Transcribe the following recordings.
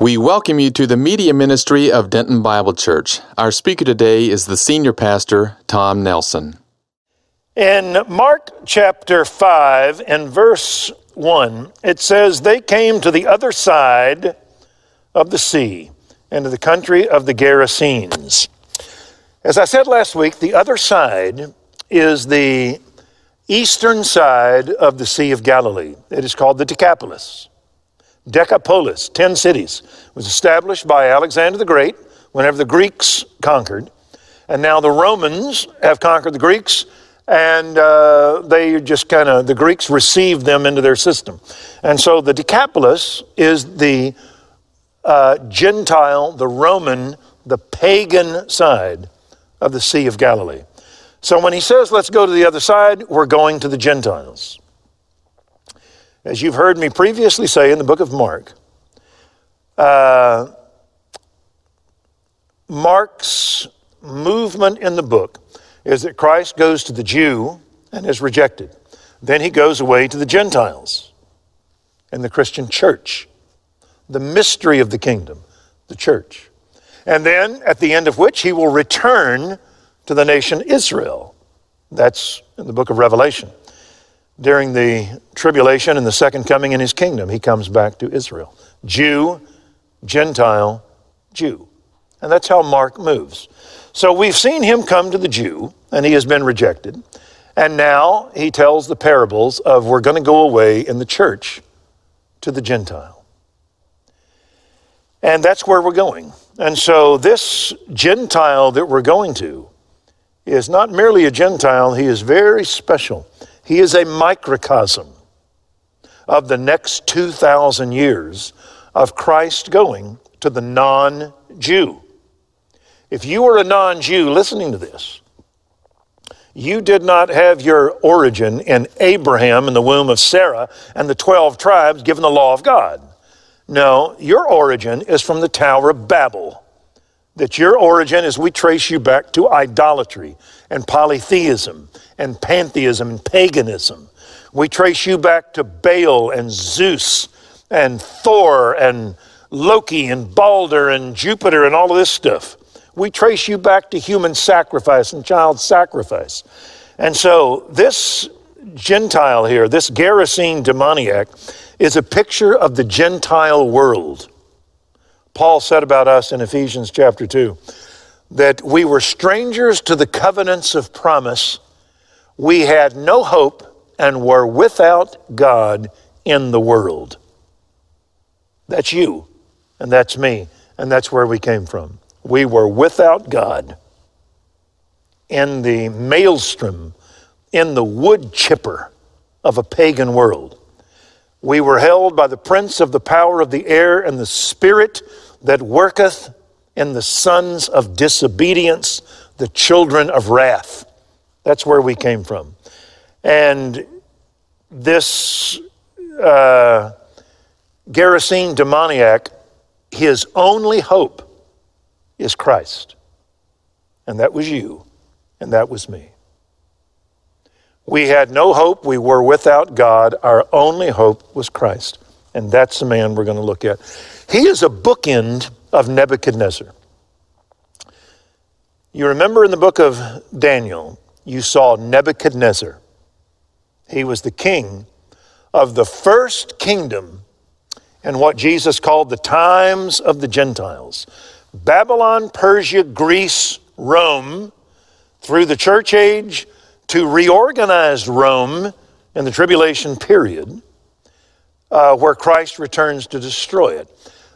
We welcome you to the media ministry of Denton Bible Church. Our speaker today is the senior pastor, Tom Nelson. In Mark chapter 5 and verse 1, it says, They came to the other side of the sea, into the country of the Gerasenes. As I said last week, the other side is the eastern side of the Sea of Galilee. It is called the Decapolis. Decapolis, 10 cities, was established by Alexander the Great whenever the Greeks conquered. And now the Romans have conquered the Greeks, and uh, they just kind of, the Greeks received them into their system. And so the Decapolis is the uh, Gentile, the Roman, the pagan side of the Sea of Galilee. So when he says, let's go to the other side, we're going to the Gentiles. As you've heard me previously say in the book of Mark, uh, Mark's movement in the book is that Christ goes to the Jew and is rejected. Then he goes away to the Gentiles and the Christian church, the mystery of the kingdom, the church. And then at the end of which he will return to the nation Israel. That's in the book of Revelation during the tribulation and the second coming in his kingdom, he comes back to Israel. Jew, Gentile, Jew. And that's how Mark moves. So we've seen him come to the Jew, and he has been rejected. And now he tells the parables of we're going to go away in the church to the Gentile. And that's where we're going. And so this Gentile that we're going to is not merely a Gentile, he is very special. He is a microcosm of the next 2,000 years of Christ going to the non Jew. If you were a non Jew listening to this, you did not have your origin in Abraham in the womb of Sarah and the 12 tribes given the law of God. No, your origin is from the Tower of Babel. That your origin is we trace you back to idolatry and polytheism and pantheism and paganism. We trace you back to Baal and Zeus and Thor and Loki and Balder and Jupiter and all of this stuff. We trace you back to human sacrifice and child sacrifice. And so this Gentile here, this Gerasene demoniac, is a picture of the Gentile world. Paul said about us in Ephesians chapter 2 that we were strangers to the covenants of promise we had no hope and were without God in the world. That's you, and that's me, and that's where we came from. We were without God in the maelstrom, in the wood chipper of a pagan world. We were held by the prince of the power of the air and the spirit that worketh in the sons of disobedience, the children of wrath. That's where we came from. And this uh, Gerasene demoniac, his only hope is Christ. And that was you, and that was me. We had no hope. We were without God. Our only hope was Christ. And that's the man we're going to look at. He is a bookend of Nebuchadnezzar. You remember in the book of Daniel, you saw Nebuchadnezzar. He was the king of the first kingdom and what Jesus called the times of the Gentiles Babylon, Persia, Greece, Rome, through the church age to reorganized Rome in the tribulation period, uh, where Christ returns to destroy it.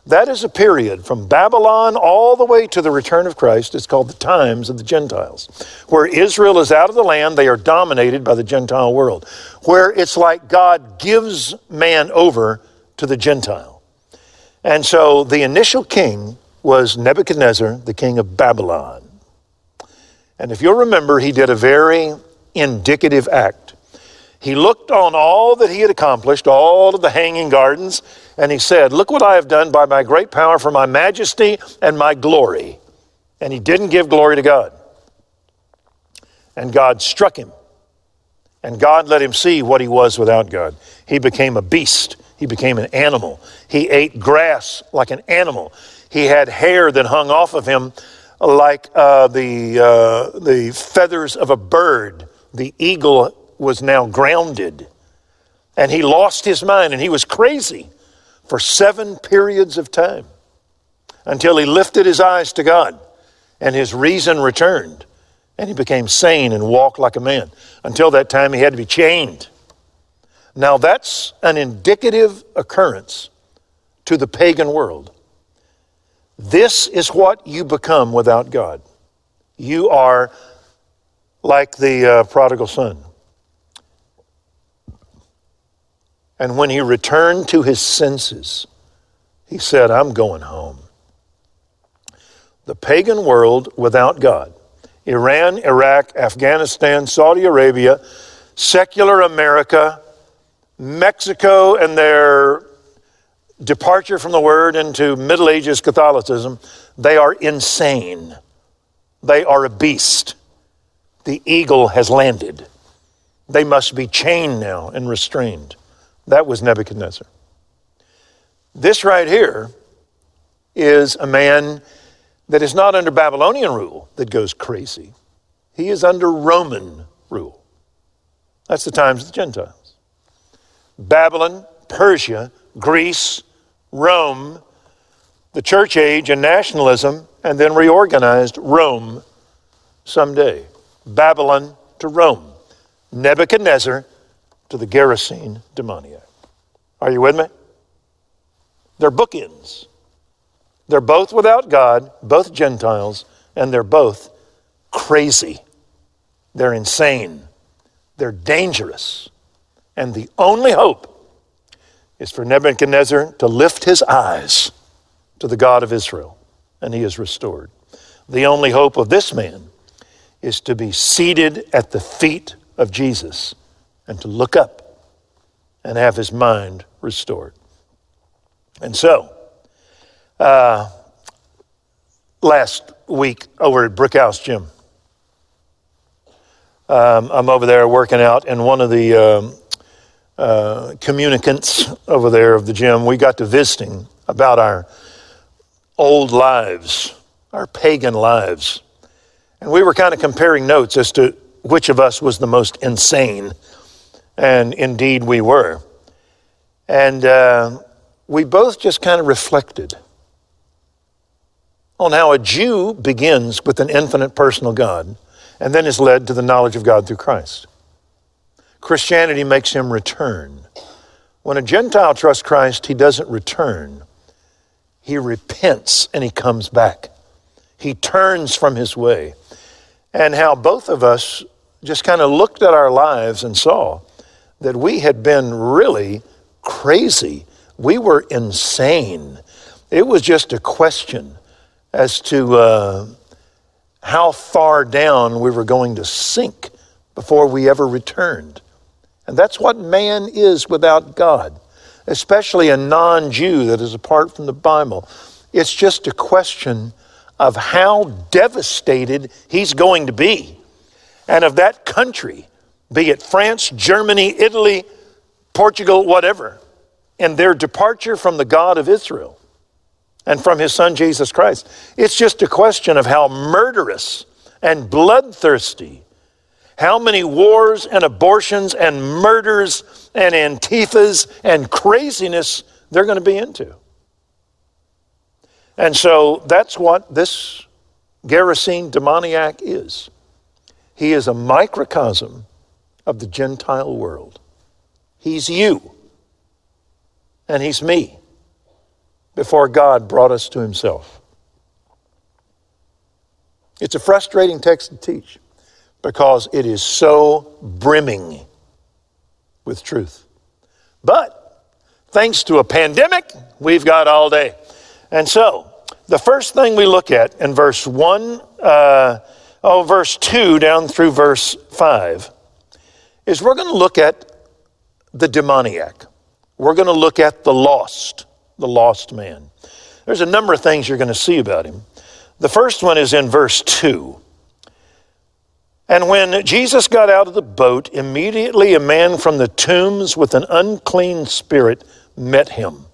That is a period from Babylon all the way to the return of Christ. It's called the times of the Gentiles, where Israel is out of the land, they are dominated by the Gentile world, where it's like God gives man over to the Gentile. And so the initial king was Nebuchadnezzar, the king of Babylon. And if you'll remember, he did a very indicative act. He looked on all that he had accomplished, all of the hanging gardens, and he said, Look what I have done by my great power for my majesty and my glory. And he didn't give glory to God. And God struck him. And God let him see what he was without God. He became a beast He became an animal. He ate grass like an animal. He had hair that hung off of him like uh, the, uh, the feathers of a bird. The eagle was now grounded. And he lost his mind and he was crazy for seven periods of time until he lifted his eyes to God and his reason returned and he became sane and walked like a man. Until that time, he had to be chained. Now, that's an indicative occurrence to the pagan world. This is what you become without God. You are like the uh, prodigal son. And when he returned to his senses, he said, I'm going home. The pagan world without God Iran, Iraq, Afghanistan, Saudi Arabia, secular America, Mexico, and their departure from the Word into Middle Ages Catholicism, they are insane. They are a beast. The eagle has landed. They must be chained now and restrained. That was Nebuchadnezzar. This right here is a man that is not under Babylonian rule that goes crazy. He is under Roman rule. That's the times of the Gentiles. Babylon, Persia, Greece, Rome, the church age and nationalism, and then reorganized Rome someday. Babylon to Rome. Nebuchadnezzar to the Gerasene demoniac. Are you with me? They're bookends. They're both without God, both Gentiles, and they're both crazy. They're insane. They're dangerous. And the only hope is for Nebuchadnezzar to lift his eyes to the God of Israel, and he is restored. The only hope of this man is to be seated at the feet of Jesus and to look up and have his mind restored. And so, uh, last week over at Brickhouse Gym. Um, I'm over there working out, and one of the um, uh, communicants over there of the gym, we got to visiting about our old lives, our pagan lives. And we were kind of comparing notes as to which of us was the most insane. And indeed, we were. And uh, we both just kind of reflected on how a Jew begins with an infinite personal God and then is led to the knowledge of God through Christ. Christianity makes him return. When a Gentile trusts Christ, he doesn't return. He repents and he comes back. He turns from his way. And how both of us just kind of looked at our lives and saw that we had been really crazy. We were insane. It was just a question as to uh, how far down we were going to sink before we ever returned. And that's what man is without God, especially a non Jew that is apart from the Bible. It's just a question of how devastated he's going to be. And of that country, be it France, Germany, Italy, Portugal, whatever, and their departure from the God of Israel and from his son Jesus Christ. It's just a question of how murderous and bloodthirsty, how many wars and abortions and murders and antifas and craziness they're going to be into. And so that's what this Gerasene demoniac is. He is a microcosm of the Gentile world. He's you, and he's me before God brought us to Himself. It's a frustrating text to teach because it is so brimming with truth. But thanks to a pandemic, we've got all day. And so, the first thing we look at in verse 1, uh, oh, verse 2 down through verse 5 is we're going to look at the demoniac. We're going to look at the lost the lost man. There's a number of things you're going to see about him. The first one is in verse 2. And when Jesus got out of the boat, immediately a man from the tombs with an unclean spirit met him.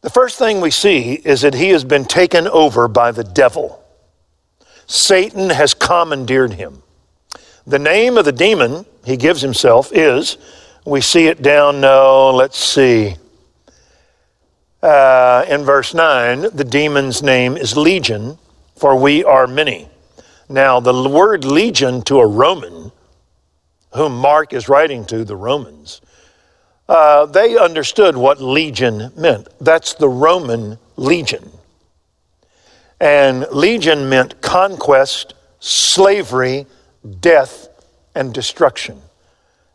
The first thing we see is that he has been taken over by the devil. Satan has commandeered him. The name of the demon he gives himself is, we see it down, no, let's see. Uh, in verse 9, the demon's name is Legion, for we are many. Now, the word legion to a Roman, whom Mark is writing to, the Romans, uh, they understood what legion meant. That's the Roman legion. And legion meant conquest, slavery, death, and destruction.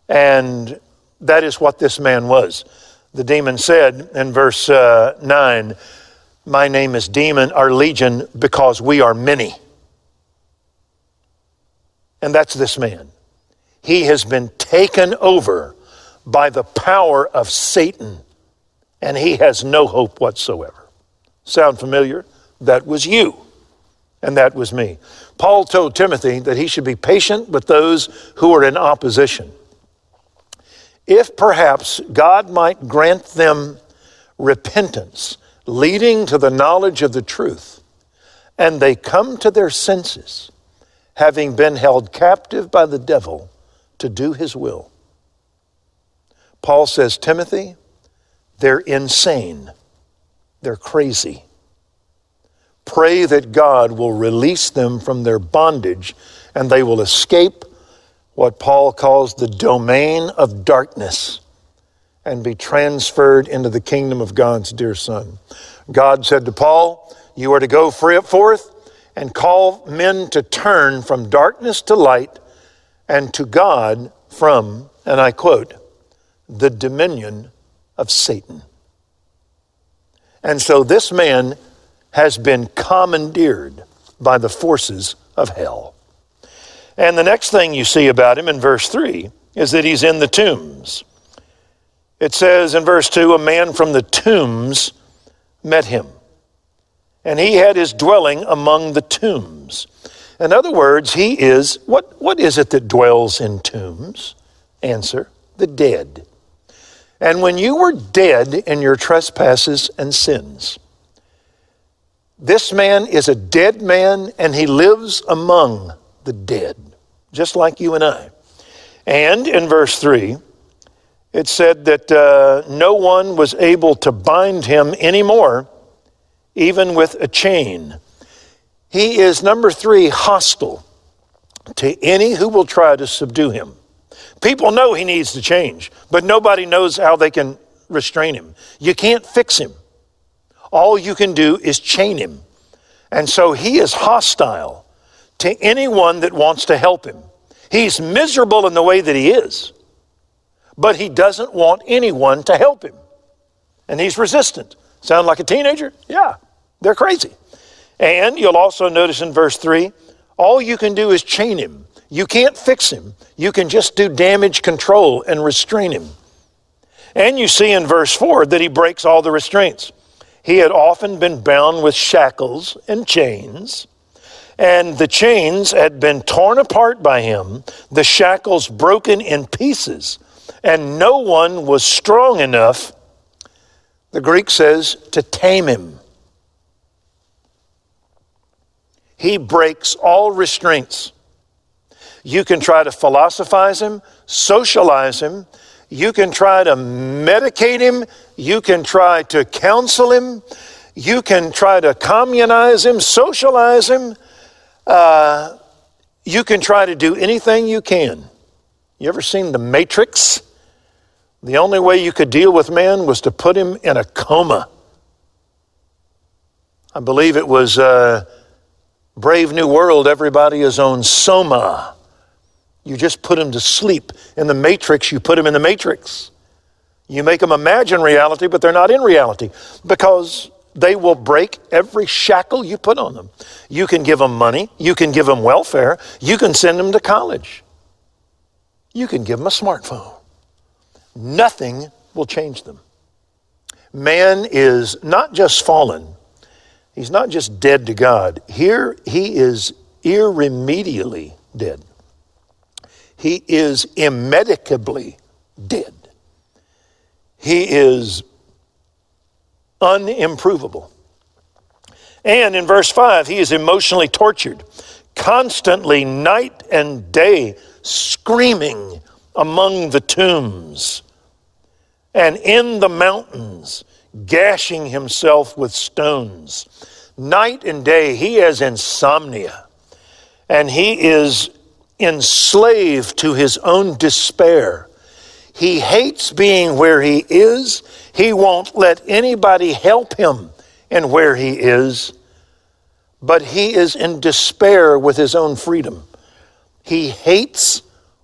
And that is what this man was. The demon said in verse uh, 9, My name is demon, our legion, because we are many. And that's this man. He has been taken over by the power of Satan, and he has no hope whatsoever. Sound familiar? That was you, and that was me. Paul told Timothy that he should be patient with those who are in opposition. If perhaps God might grant them repentance, leading to the knowledge of the truth, and they come to their senses, having been held captive by the devil to do his will. Paul says, Timothy, they're insane. They're crazy. Pray that God will release them from their bondage and they will escape what Paul calls the domain of darkness and be transferred into the kingdom of God's dear Son. God said to Paul, You are to go forth and call men to turn from darkness to light and to God from, and I quote, the dominion of Satan. And so this man has been commandeered by the forces of hell. And the next thing you see about him in verse 3 is that he's in the tombs. It says in verse 2 a man from the tombs met him, and he had his dwelling among the tombs. In other words, he is what, what is it that dwells in tombs? Answer the dead. And when you were dead in your trespasses and sins, this man is a dead man and he lives among the dead, just like you and I. And in verse 3, it said that uh, no one was able to bind him anymore, even with a chain. He is, number three, hostile to any who will try to subdue him. People know he needs to change, but nobody knows how they can restrain him. You can't fix him. All you can do is chain him. And so he is hostile to anyone that wants to help him. He's miserable in the way that he is, but he doesn't want anyone to help him. And he's resistant. Sound like a teenager? Yeah, they're crazy. And you'll also notice in verse 3 all you can do is chain him. You can't fix him. You can just do damage control and restrain him. And you see in verse 4 that he breaks all the restraints. He had often been bound with shackles and chains, and the chains had been torn apart by him, the shackles broken in pieces, and no one was strong enough, the Greek says, to tame him. He breaks all restraints. You can try to philosophize him, socialize him. You can try to medicate him. You can try to counsel him. You can try to communize him, socialize him. Uh, you can try to do anything you can. You ever seen The Matrix? The only way you could deal with man was to put him in a coma. I believe it was uh, Brave New World, everybody is on Soma. You just put them to sleep. In the matrix, you put them in the matrix. You make them imagine reality, but they're not in reality because they will break every shackle you put on them. You can give them money, you can give them welfare, you can send them to college, you can give them a smartphone. Nothing will change them. Man is not just fallen, he's not just dead to God. Here, he is irremediably dead. He is immedicably dead. He is unimprovable. And in verse 5, he is emotionally tortured, constantly, night and day, screaming among the tombs and in the mountains, gashing himself with stones. Night and day, he has insomnia and he is enslaved to his own despair. He hates being where he is. He won't let anybody help him in where he is, but he is in despair with his own freedom. He hates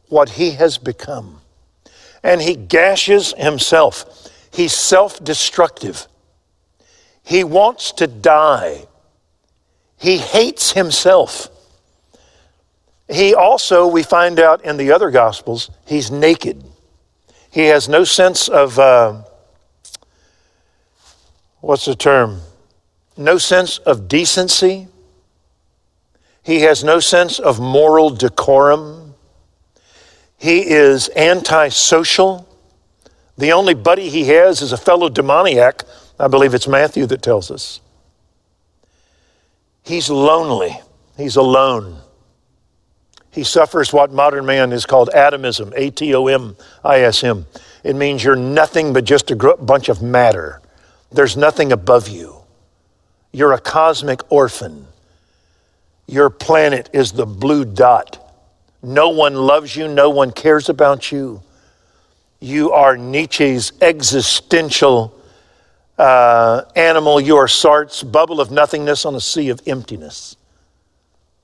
what he has become, and he gashes himself. He's self destructive. He wants to die. He hates himself. He also, we find out in the other Gospels, he's naked. He has no sense of, uh, what's the term? No sense of decency. He has no sense of moral decorum. He is antisocial. The only buddy he has is a fellow demoniac. I believe it's Matthew that tells us. He's lonely. He's alone. He suffers what modern man is called atomism, A T O M I S M. It means you're nothing but just a bunch of matter. There's nothing above you. You're a cosmic orphan. Your planet is the blue dot. No one loves you, no one cares about you. You are Nietzsche's existential uh, animal. You are Sartre's bubble of nothingness on a sea of emptiness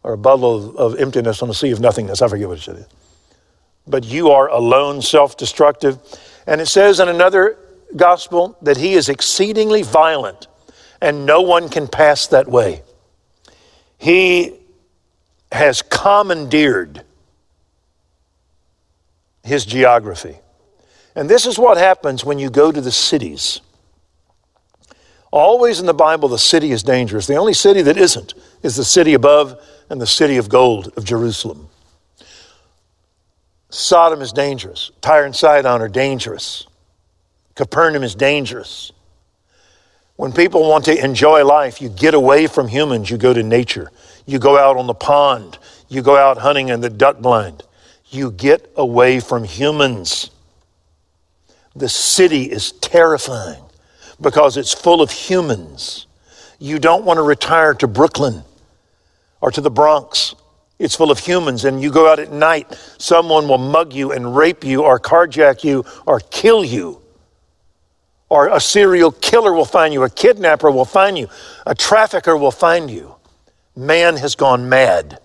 or a bubble of, of emptiness on a sea of nothingness. I forget what it said. But you are alone, self destructive. And it says in another gospel that he is exceedingly violent and no one can pass that way. He has commandeered his geography. And this is what happens when you go to the cities. Always in the Bible, the city is dangerous. The only city that isn't is the city above and the city of gold of Jerusalem. Sodom is dangerous. Tyre and Sidon are dangerous. Capernaum is dangerous. When people want to enjoy life, you get away from humans, you go to nature. You go out on the pond, you go out hunting in the duck blind. You get away from humans. The city is terrifying because it's full of humans. You don't want to retire to Brooklyn or to the Bronx. It's full of humans, and you go out at night, someone will mug you and rape you, or carjack you, or kill you. Or a serial killer will find you, a kidnapper will find you, a trafficker will find you. Man has gone mad.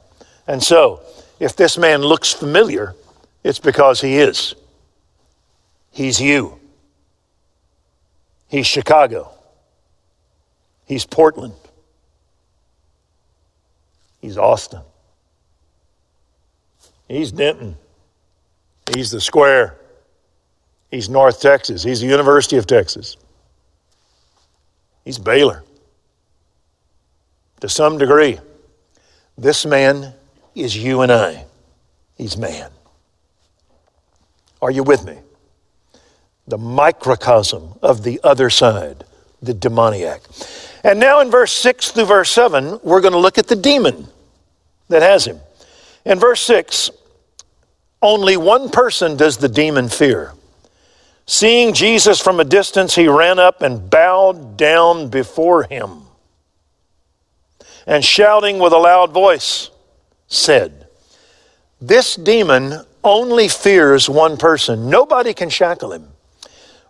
And so, if this man looks familiar, it's because he is. He's you. He's Chicago. He's Portland. He's Austin. He's Denton. He's the square. He's North Texas. He's the University of Texas. He's Baylor. To some degree, this man is you and I. He's man. Are you with me? The microcosm of the other side, the demoniac. And now in verse 6 through verse 7, we're going to look at the demon that has him. In verse 6, only one person does the demon fear. Seeing Jesus from a distance, he ran up and bowed down before him. And shouting with a loud voice, said, This demon only fears one person. Nobody can shackle him.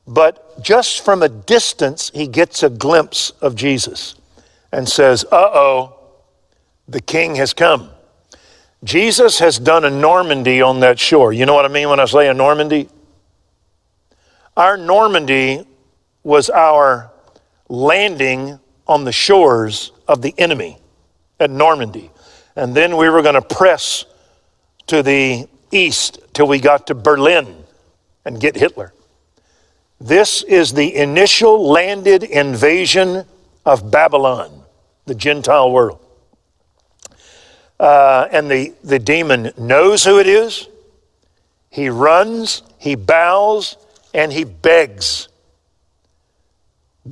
But just from a distance, he gets a glimpse of Jesus and says, Uh oh, the king has come. Jesus has done a Normandy on that shore. You know what I mean when I say a Normandy? Our Normandy was our landing on the shores of the enemy at Normandy. And then we were going to press to the east till we got to Berlin and get Hitler. This is the initial landed invasion of Babylon, the Gentile world uh, and the, the demon knows who it is. He runs, he bows, and he begs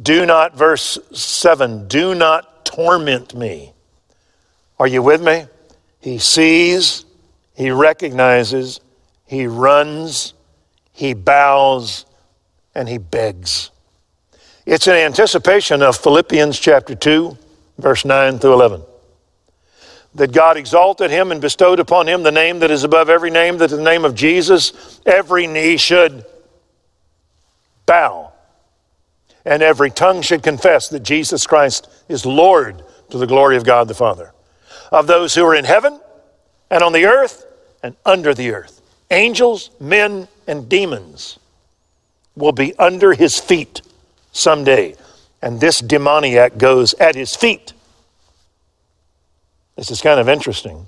Do not, verse 7, do not torment me. Are you with me? He sees, he recognizes, he runs, he bows, and he begs. It's an anticipation of Philippians chapter 2, verse 9 through 11. That God exalted him and bestowed upon him the name that is above every name, that the name of Jesus every knee should bow and every tongue should confess that Jesus Christ is Lord to the glory of God the Father. Of those who are in heaven and on the earth and under the earth, angels, men, and demons will be under his feet someday. And this demoniac goes at his feet. This is kind of interesting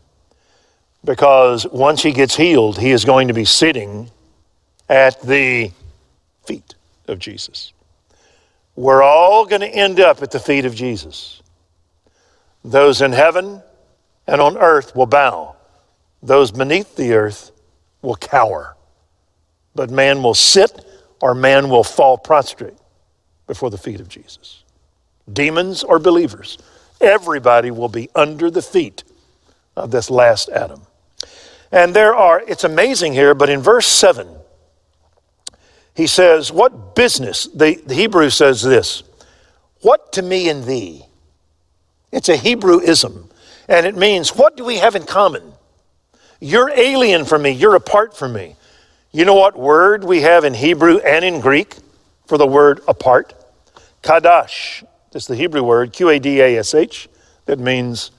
because once he gets healed, he is going to be sitting at the feet of Jesus. We're all going to end up at the feet of Jesus. Those in heaven and on earth will bow, those beneath the earth will cower. But man will sit or man will fall prostrate before the feet of Jesus. Demons or believers, everybody will be under the feet of this last Adam. And there are, it's amazing here, but in verse 7, he says, What business? The, the Hebrew says this What to me and thee? It's a Hebrewism, and it means, What do we have in common? You're alien from me, you're apart from me. You know what word we have in Hebrew and in Greek for the word apart? Kadash. That's the Hebrew word, Q A D A S H, that means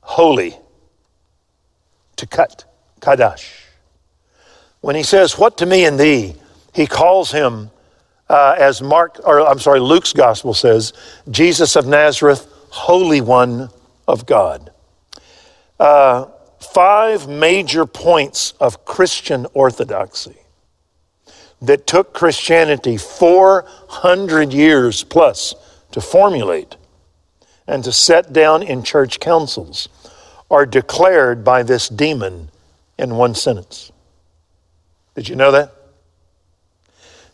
holy, to cut. Kadash. When he says, What to me and thee? he calls him, uh, as Mark, or I'm sorry, Luke's gospel says, Jesus of Nazareth, Holy One of God. Uh, five major points of Christian orthodoxy that took Christianity 400 years plus to formulate and to set down in church councils are declared by this demon in one sentence. Did you know that?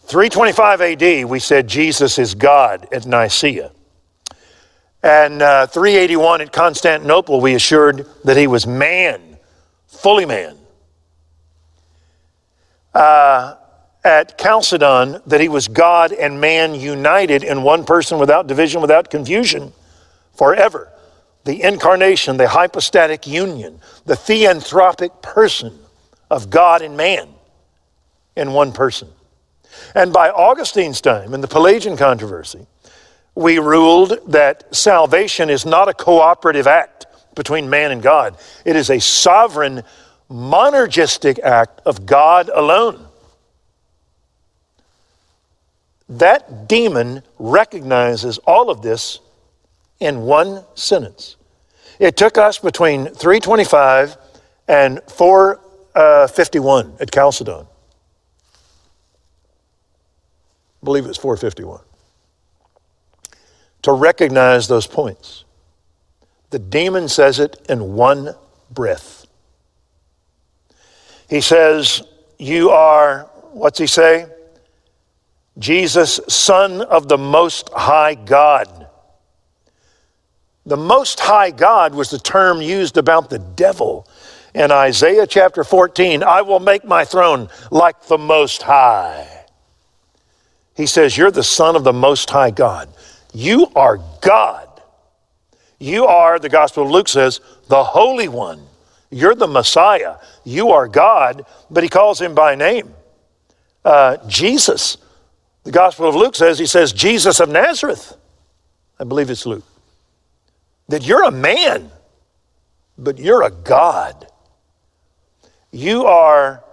325 AD, we said Jesus is God at Nicaea. And uh, 381 at Constantinople, we assured that he was man, fully man. Uh, at Chalcedon, that he was God and man united in one person without division, without confusion, forever. The incarnation, the hypostatic union, the theanthropic person of God and man in one person. And by Augustine's time, in the Pelagian controversy, we ruled that salvation is not a cooperative act between man and God, it is a sovereign, monergistic act of God alone. That demon recognizes all of this in one sentence. It took us between 325 and 451 at Chalcedon I believe it's 451. To recognize those points. The demon says it in one breath. He says, You are, what's he say? Jesus, Son of the Most High God. The Most High God was the term used about the devil in Isaiah chapter 14. I will make my throne like the Most High. He says, You're the Son of the Most High God. You are God. You are, the Gospel of Luke says, the Holy One. You're the Messiah. You are God, but he calls him by name. Uh, Jesus. The Gospel of Luke says, he says, Jesus of Nazareth. I believe it's Luke. That you're a man, but you're a God. You are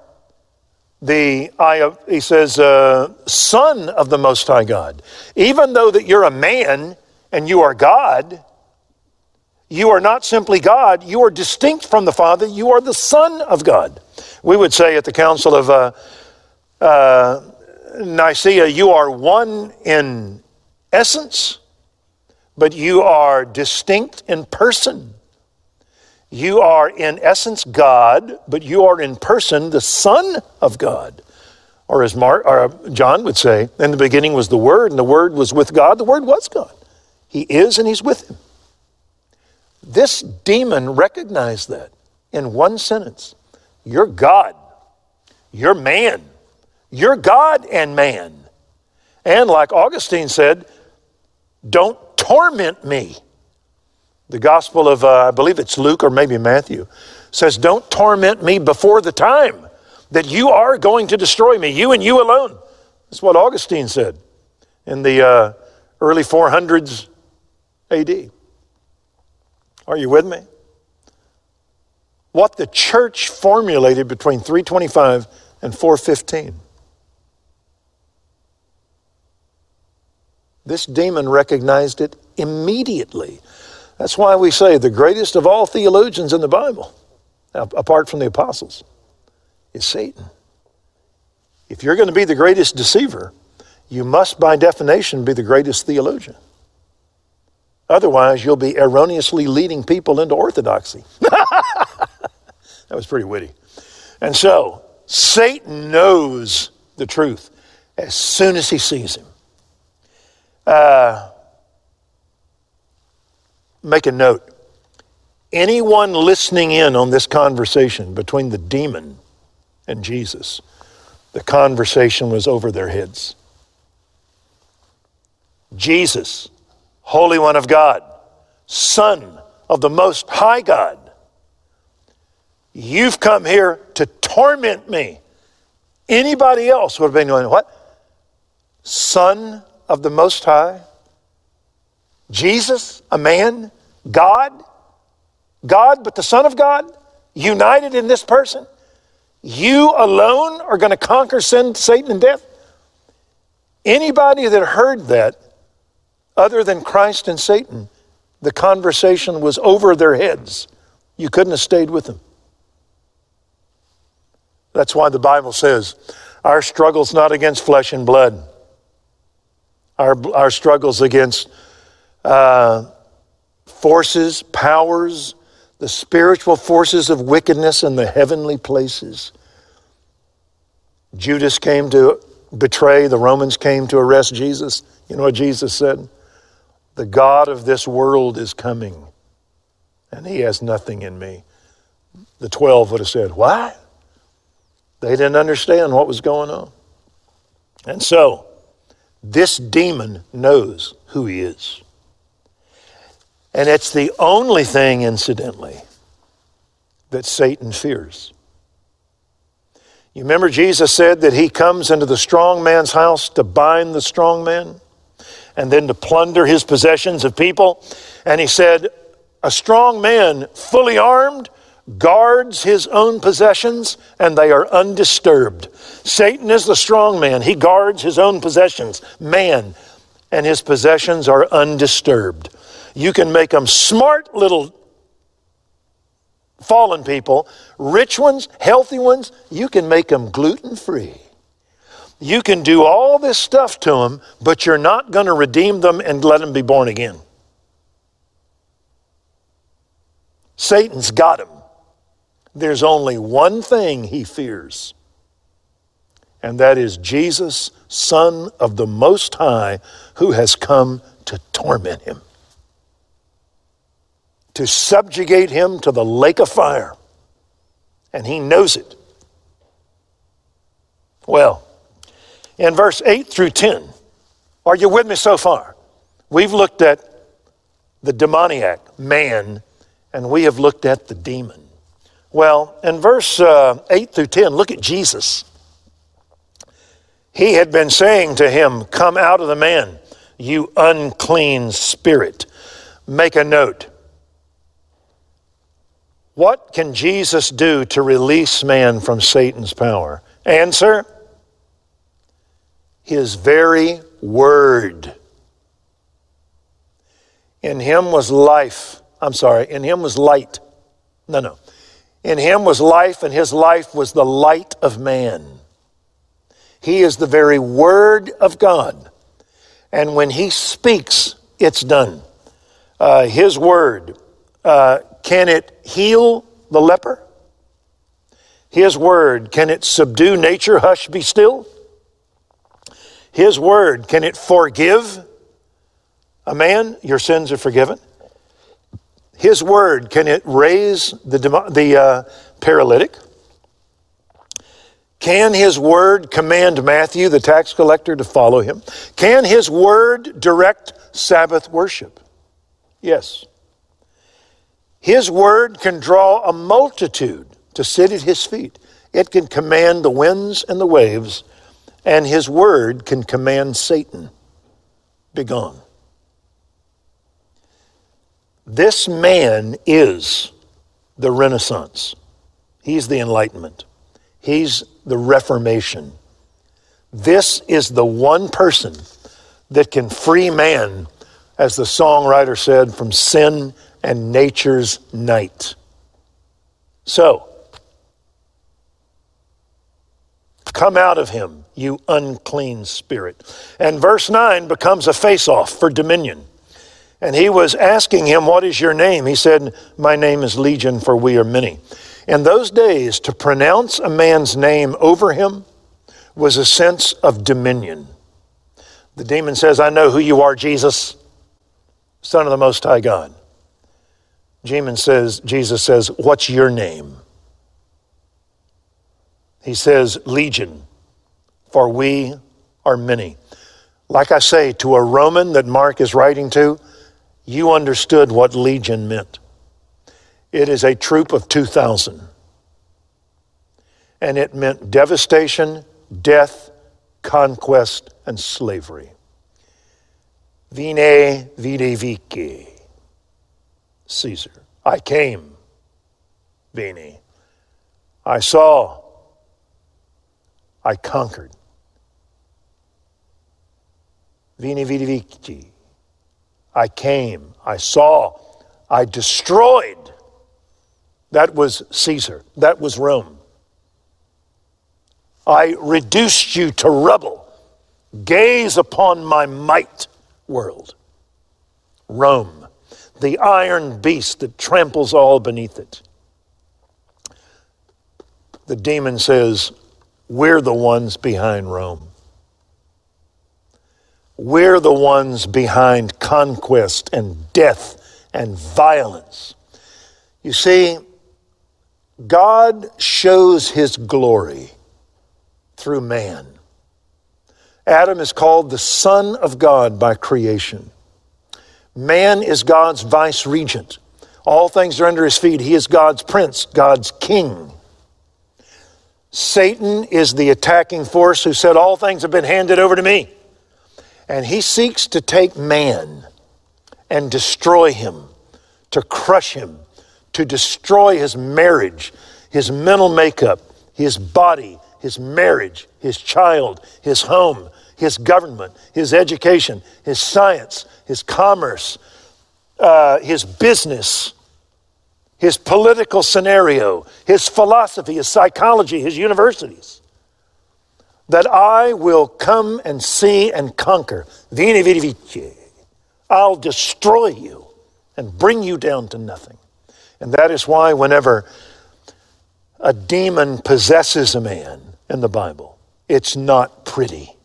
the I, he says, uh, Son of the Most High God. Even though that you're a man and you are God, you are not simply God, you are distinct from the Father, you are the Son of God. We would say at the Council of uh, uh, Nicaea, you are one in essence, but you are distinct in person. You are in essence God, but you are in person the Son of God. Or as Mark, or John would say, in the beginning was the Word, and the Word was with God. The Word was God. He is, and He's with Him. This demon recognized that in one sentence You're God. You're man. You're God and man. And like Augustine said, don't torment me. The Gospel of, uh, I believe it's Luke or maybe Matthew, says, Don't torment me before the time that you are going to destroy me, you and you alone. That's what Augustine said in the uh, early 400s AD. Are you with me? What the church formulated between 325 and 415. This demon recognized it immediately. That's why we say the greatest of all theologians in the Bible, apart from the apostles, is Satan. If you're going to be the greatest deceiver, you must, by definition, be the greatest theologian. Otherwise, you'll be erroneously leading people into orthodoxy. that was pretty witty. And so, Satan knows the truth as soon as he sees him. Uh, make a note. Anyone listening in on this conversation between the demon and Jesus, the conversation was over their heads. Jesus, Holy One of God, Son of the Most High God, you've come here to torment me. Anybody else would have been going, What? Son of the Most High? Jesus, a man, God, God, but the Son of God, united in this person? You alone are going to conquer sin, Satan, and death? Anybody that heard that, other than Christ and Satan, the conversation was over their heads. You couldn't have stayed with them. That's why the Bible says our struggle's not against flesh and blood. Our, our struggle's against uh, forces, powers, the spiritual forces of wickedness in the heavenly places. Judas came to betray, the Romans came to arrest Jesus. You know what Jesus said? The God of this world is coming, and he has nothing in me. The 12 would have said, What? They didn't understand what was going on. And so, this demon knows who he is. And it's the only thing, incidentally, that Satan fears. You remember Jesus said that he comes into the strong man's house to bind the strong man and then to plunder his possessions of people. And he said, A strong man, fully armed, guards his own possessions and they are undisturbed. Satan is the strong man. He guards his own possessions, man, and his possessions are undisturbed. You can make them smart little fallen people, rich ones, healthy ones, you can make them gluten free. You can do all this stuff to them, but you're not going to redeem them and let them be born again. Satan's got him. There's only one thing he fears, and that is Jesus, Son of the Most High, who has come to torment him to subjugate him to the lake of fire. And he knows it. Well, in verse 8 through 10, are you with me so far? We've looked at the demoniac, man, and we have looked at the demon. Well, in verse uh, 8 through 10, look at Jesus. He had been saying to him, Come out of the man, you unclean spirit. Make a note. What can Jesus do to release man from Satan's power? Answer His very word. In him was life. I'm sorry, in him was light. No, no. In him was life, and his life was the light of man. He is the very word of God. And when he speaks, it's done. Uh, his word uh, can it heal the leper? His word, can it subdue nature? Hush, be still? His word, can it forgive a man? Your sins are forgiven. His word, can it raise the, the uh, paralytic? Can his word command Matthew, the tax collector, to follow him? Can his word direct Sabbath worship? Yes. His word can draw a multitude to sit at his feet. It can command the winds and the waves, and his word can command Satan. Begone. This man is the Renaissance. He's the Enlightenment. He's the Reformation. This is the one person that can free man, as the songwriter said, from sin and nature's night. So, come out of him, you unclean spirit. And verse 9 becomes a face off for dominion. And he was asking him, What is your name? He said, My name is Legion, for we are many. In those days, to pronounce a man's name over him was a sense of dominion. The demon says, I know who you are, Jesus, Son of the Most High God. Demon says, Jesus says, What's your name? He says, Legion, for we are many. Like I say, to a Roman that Mark is writing to, you understood what legion meant. It is a troop of 2,000. And it meant devastation, death, conquest, and slavery. Vine videvici. Caesar. I came. Vini. I saw. I conquered. Vini vidi vici. I came, I saw, I destroyed. That was Caesar, that was Rome. I reduced you to rubble. Gaze upon my might, world. Rome, the iron beast that tramples all beneath it. The demon says, We're the ones behind Rome. We're the ones behind conquest and death and violence. You see, God shows his glory through man. Adam is called the Son of God by creation. Man is God's vice regent. All things are under his feet. He is God's prince, God's king. Satan is the attacking force who said, All things have been handed over to me. And he seeks to take man and destroy him, to crush him, to destroy his marriage, his mental makeup, his body, his marriage, his child, his home, his government, his education, his science, his commerce, uh, his business, his political scenario, his philosophy, his psychology, his universities that I will come and see and conquer. Vini vidi vici. I'll destroy you and bring you down to nothing. And that is why whenever a demon possesses a man in the Bible, it's not pretty.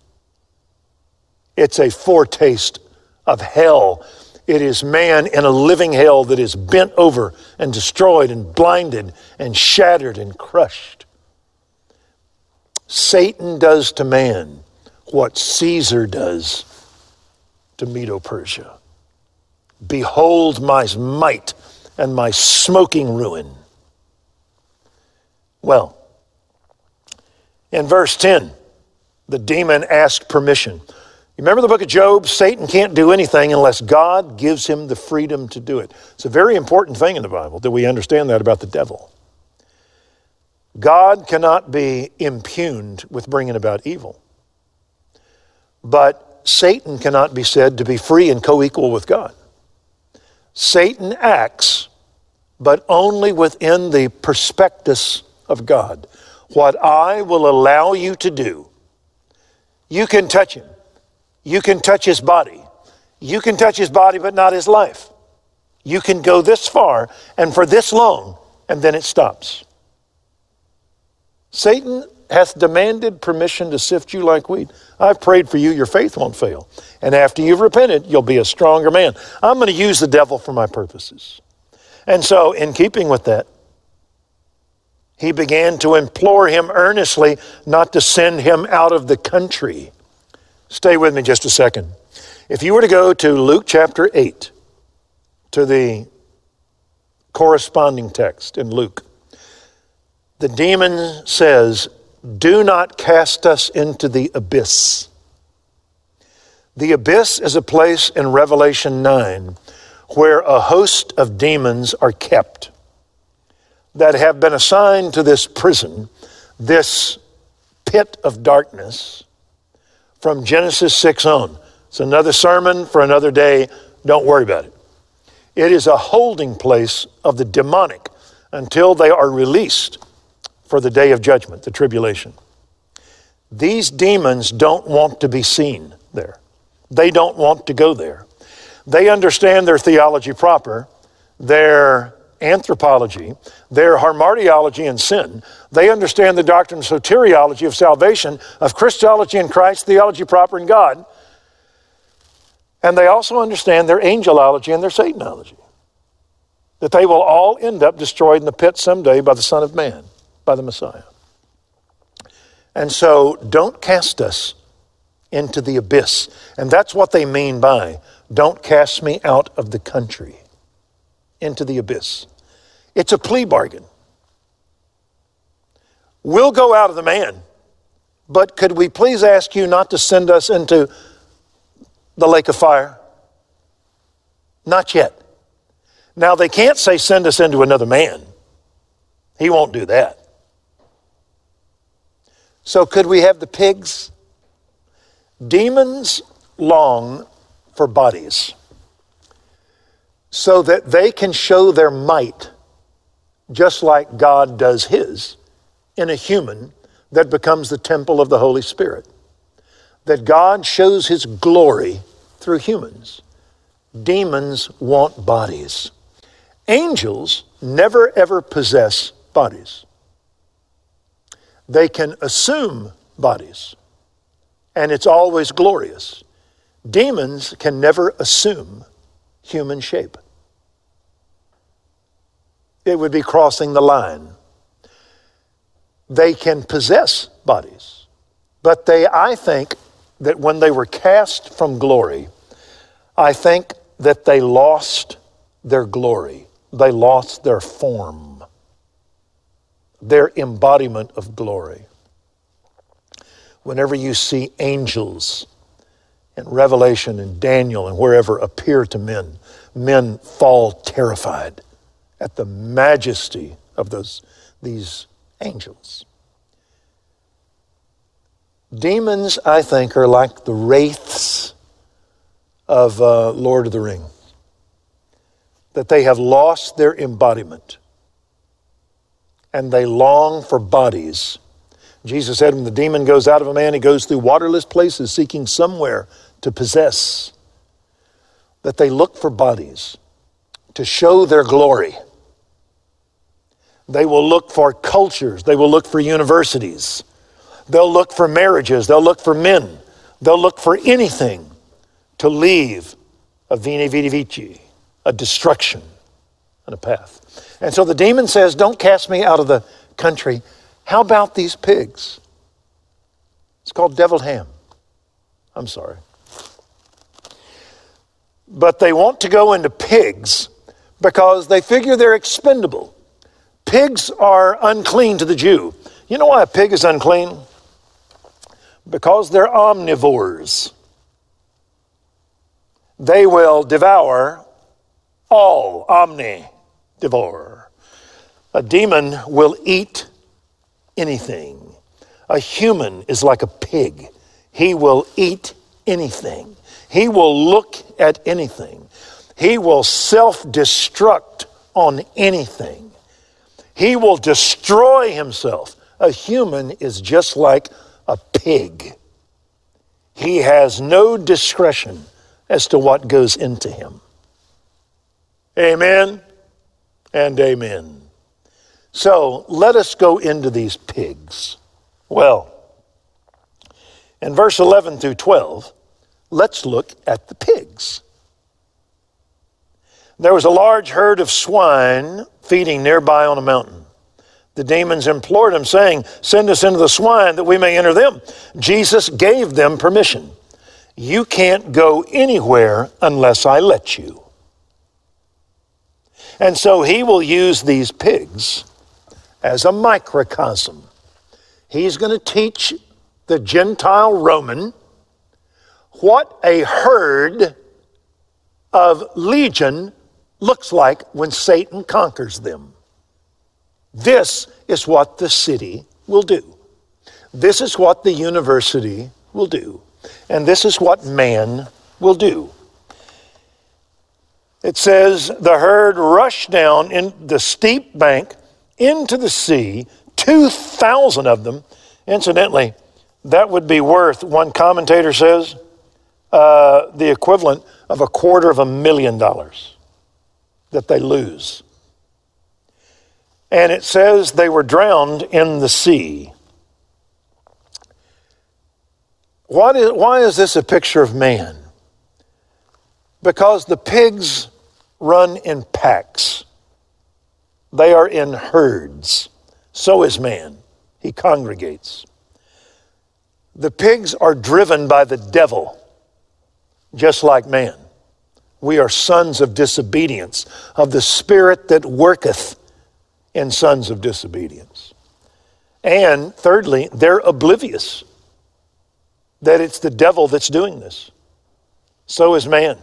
It's a foretaste of hell. It is man in a living hell that is bent over and destroyed and blinded and shattered and crushed. Satan does to man what Caesar does to Medo Persia. Behold my might and my smoking ruin. Well, in verse 10, the demon asked permission. You remember the book of Job? Satan can't do anything unless God gives him the freedom to do it. It's a very important thing in the Bible that we understand that about the devil. God cannot be impugned with bringing about evil. But Satan cannot be said to be free and co equal with God. Satan acts, but only within the prospectus of God. What I will allow you to do, you can touch him. You can touch his body. You can touch his body, but not his life. You can go this far and for this long, and then it stops. Satan hath demanded permission to sift you like wheat. I've prayed for you, your faith won't fail. And after you've repented, you'll be a stronger man. I'm going to use the devil for my purposes. And so, in keeping with that, he began to implore him earnestly not to send him out of the country. Stay with me just a second. If you were to go to Luke chapter 8, to the corresponding text in Luke, the demon says, Do not cast us into the abyss. The abyss is a place in Revelation 9 where a host of demons are kept that have been assigned to this prison, this pit of darkness, from Genesis 6 on. It's another sermon for another day. Don't worry about it. It is a holding place of the demonic until they are released for the day of judgment, the tribulation. These demons don't want to be seen there. They don't want to go there. They understand their theology proper, their anthropology, their hamartiology and sin. They understand the doctrine of soteriology of salvation, of Christology in Christ, theology proper in God. And they also understand their angelology and their Satanology. That they will all end up destroyed in the pit someday by the Son of Man by the Messiah. And so don't cast us into the abyss. And that's what they mean by don't cast me out of the country into the abyss. It's a plea bargain. We'll go out of the man, but could we please ask you not to send us into the lake of fire? Not yet. Now, they can't say send us into another man. He won't do that. So, could we have the pigs? Demons long for bodies so that they can show their might, just like God does his, in a human that becomes the temple of the Holy Spirit. That God shows his glory through humans. Demons want bodies. Angels never ever possess bodies. They can assume bodies, and it's always glorious. Demons can never assume human shape. It would be crossing the line. They can possess bodies, but they, I think, that when they were cast from glory, I think that they lost their glory. They lost their form their embodiment of glory. Whenever you see angels in Revelation and Daniel and wherever appear to men, men fall terrified at the majesty of those, these angels. Demons, I think, are like the wraiths of uh, Lord of the Ring, that they have lost their embodiment and they long for bodies. Jesus said, when the demon goes out of a man, he goes through waterless places seeking somewhere to possess. That they look for bodies to show their glory. They will look for cultures, they will look for universities, they'll look for marriages, they'll look for men, they'll look for anything to leave a vini vidi vici, a destruction and a path. And so the demon says, Don't cast me out of the country. How about these pigs? It's called deviled ham. I'm sorry. But they want to go into pigs because they figure they're expendable. Pigs are unclean to the Jew. You know why a pig is unclean? Because they're omnivores. They will devour all, omni, devour. A demon will eat anything. A human is like a pig. He will eat anything. He will look at anything. He will self destruct on anything. He will destroy himself. A human is just like a pig. He has no discretion as to what goes into him. Amen and amen. So let us go into these pigs. Well, in verse 11 through 12, let's look at the pigs. There was a large herd of swine feeding nearby on a mountain. The demons implored him, saying, Send us into the swine that we may enter them. Jesus gave them permission. You can't go anywhere unless I let you. And so he will use these pigs as a microcosm. He's going to teach the Gentile Roman what a herd of legion looks like when Satan conquers them. This is what the city will do. This is what the university will do. And this is what man will do. It says, The herd rushed down in the steep bank into the sea, 2,000 of them. Incidentally, that would be worth, one commentator says, uh, the equivalent of a quarter of a million dollars that they lose. And it says they were drowned in the sea. What is, why is this a picture of man? Because the pigs run in packs, they are in herds. So is man, he congregates. The pigs are driven by the devil, just like man. We are sons of disobedience, of the spirit that worketh in sons of disobedience. And thirdly, they're oblivious that it's the devil that's doing this. So is man.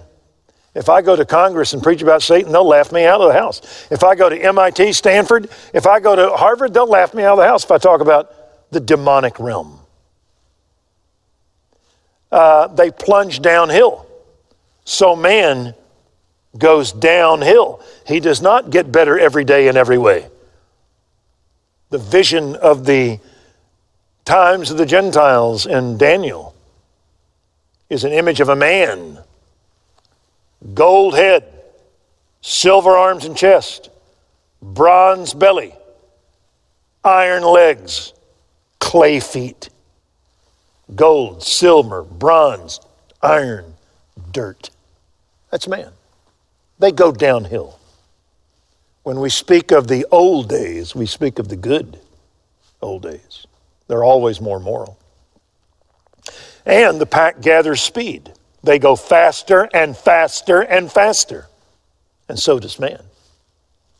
If I go to Congress and preach about Satan, they'll laugh me out of the house. If I go to MIT, Stanford, if I go to Harvard, they'll laugh me out of the house if I talk about the demonic realm. Uh, they plunge downhill. So man goes downhill. He does not get better every day in every way. The vision of the times of the Gentiles in Daniel is an image of a man, gold head, silver arms and chest, bronze belly, iron legs, clay feet, gold, silver, bronze, iron, dirt. That's man. They go downhill. When we speak of the old days, we speak of the good old days. They're always more moral. And the pack gathers speed. They go faster and faster and faster. And so does man.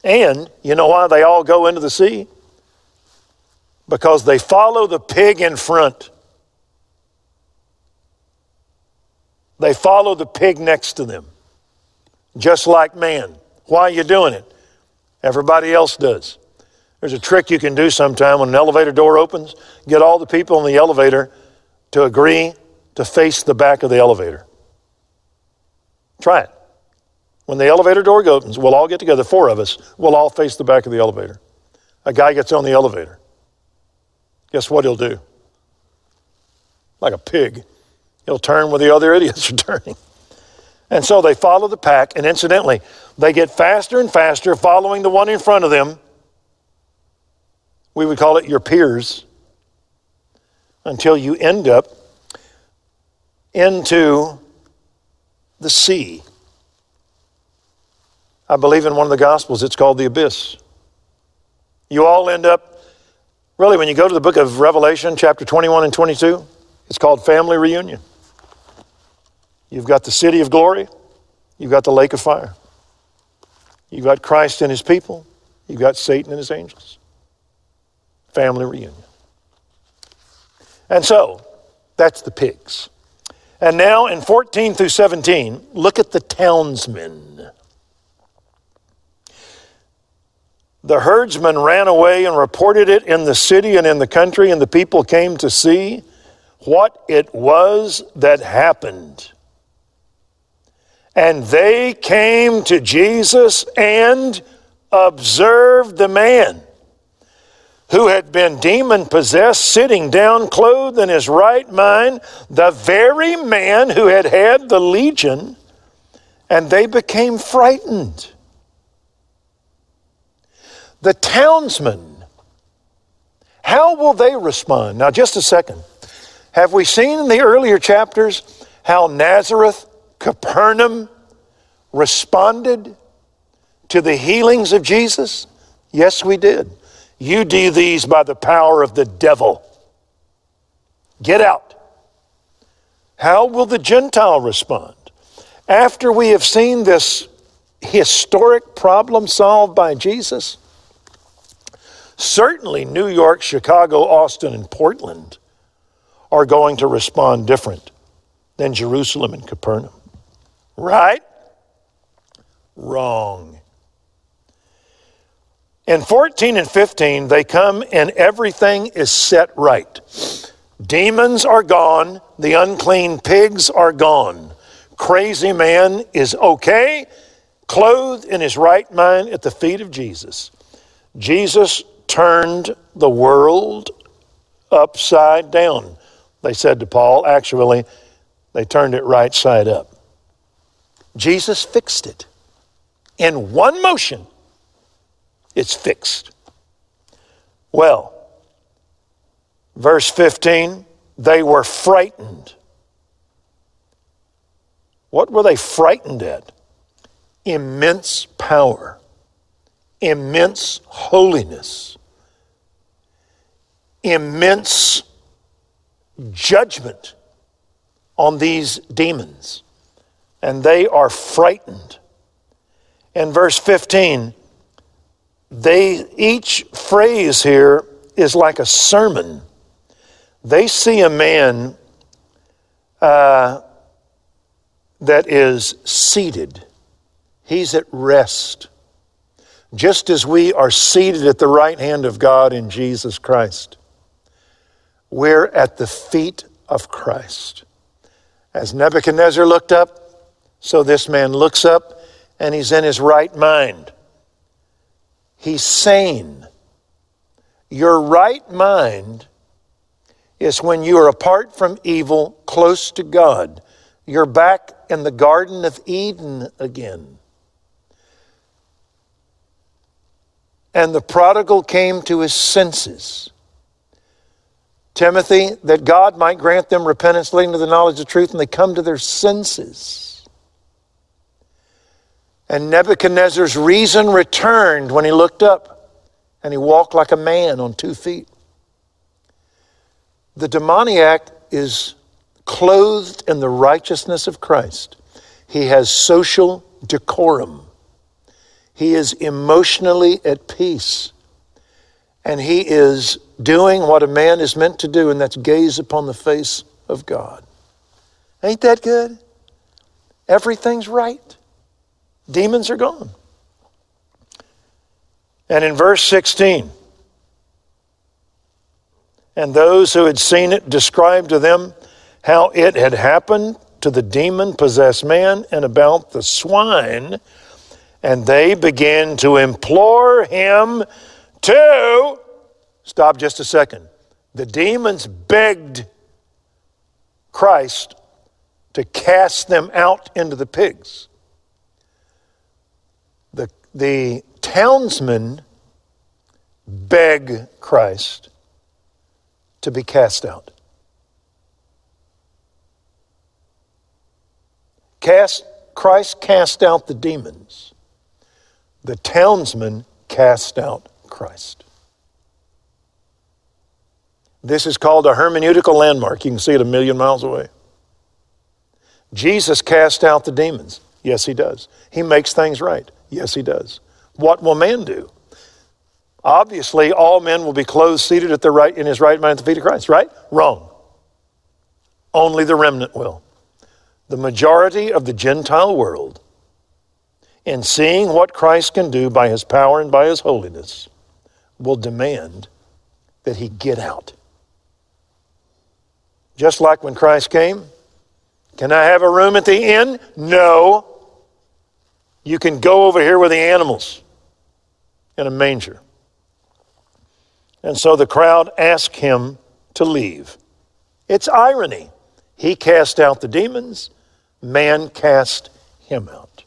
And you know why they all go into the sea? Because they follow the pig in front. They follow the pig next to them just like man. Why are you doing it? Everybody else does. There's a trick you can do sometime when an elevator door opens. Get all the people in the elevator to agree to face the back of the elevator. Try it. When the elevator door opens, we'll all get together, four of us, we'll all face the back of the elevator. A guy gets on the elevator. Guess what he'll do? Like a pig. He'll turn where the other idiots are turning. And so they follow the pack, and incidentally, they get faster and faster following the one in front of them. We would call it your peers until you end up into the sea. I believe in one of the Gospels, it's called the abyss. You all end up, really, when you go to the book of Revelation, chapter 21 and 22, it's called family reunion. You've got the city of glory, you've got the lake of fire. You've got Christ and his people, you've got Satan and his angels. Family reunion. And so, that's the pigs. And now in 14 through 17, look at the townsmen. The herdsmen ran away and reported it in the city and in the country, and the people came to see what it was that happened. And they came to Jesus and observed the man who had been demon possessed, sitting down, clothed in his right mind, the very man who had had the legion, and they became frightened. The townsmen How will they respond? Now, just a second. Have we seen in the earlier chapters how Nazareth, Capernaum responded to the healings of Jesus? Yes, we did. You do these by the power of the devil. Get out. How will the Gentile respond? After we have seen this historic problem solved by Jesus, certainly New York, Chicago, Austin, and Portland are going to respond different than Jerusalem and Capernaum. Right? Wrong. In 14 and 15, they come and everything is set right. Demons are gone, the unclean pigs are gone. Crazy man is okay, clothed in his right mind at the feet of Jesus. Jesus turned the world upside down. They said to Paul, actually, they turned it right side up. Jesus fixed it. In one motion, it's fixed. Well, Verse 15, they were frightened. What were they frightened at? Immense power, immense holiness, immense judgment on these demons. And they are frightened. In verse 15, they each phrase here is like a sermon they see a man uh, that is seated, he's at rest, just as we are seated at the right hand of God in Jesus Christ. We're at the feet of Christ. As Nebuchadnezzar looked up, so this man looks up and he's in his right mind. He's sane. Your right mind is when you are apart from evil, close to God. You're back in the Garden of Eden again. And the prodigal came to his senses. Timothy, that God might grant them repentance leading to the knowledge of truth, and they come to their senses. And Nebuchadnezzar's reason returned when he looked up, and he walked like a man on two feet. The demoniac is clothed in the righteousness of Christ. He has social decorum. He is emotionally at peace. And he is doing what a man is meant to do, and that's gaze upon the face of God. Ain't that good? Everything's right. Demons are gone. And in verse 16, and those who had seen it described to them how it had happened to the demon possessed man and about the swine. And they began to implore him to stop just a second. The demons begged Christ to cast them out into the pigs. The, the townsmen beg Christ to be cast out. Cast, Christ cast out the demons. The townsmen cast out Christ. This is called a hermeneutical landmark. You can see it a million miles away. Jesus cast out the demons. Yes, he does. He makes things right. Yes, he does. What will man do? Obviously, all men will be clothed, seated at the right in his right mind at the feet of Christ, right? Wrong. Only the remnant will. The majority of the Gentile world, in seeing what Christ can do by his power and by his holiness, will demand that he get out. Just like when Christ came, can I have a room at the inn? No. You can go over here with the animals in a manger. And so the crowd asked him to leave. It's irony. He cast out the demons, man cast him out.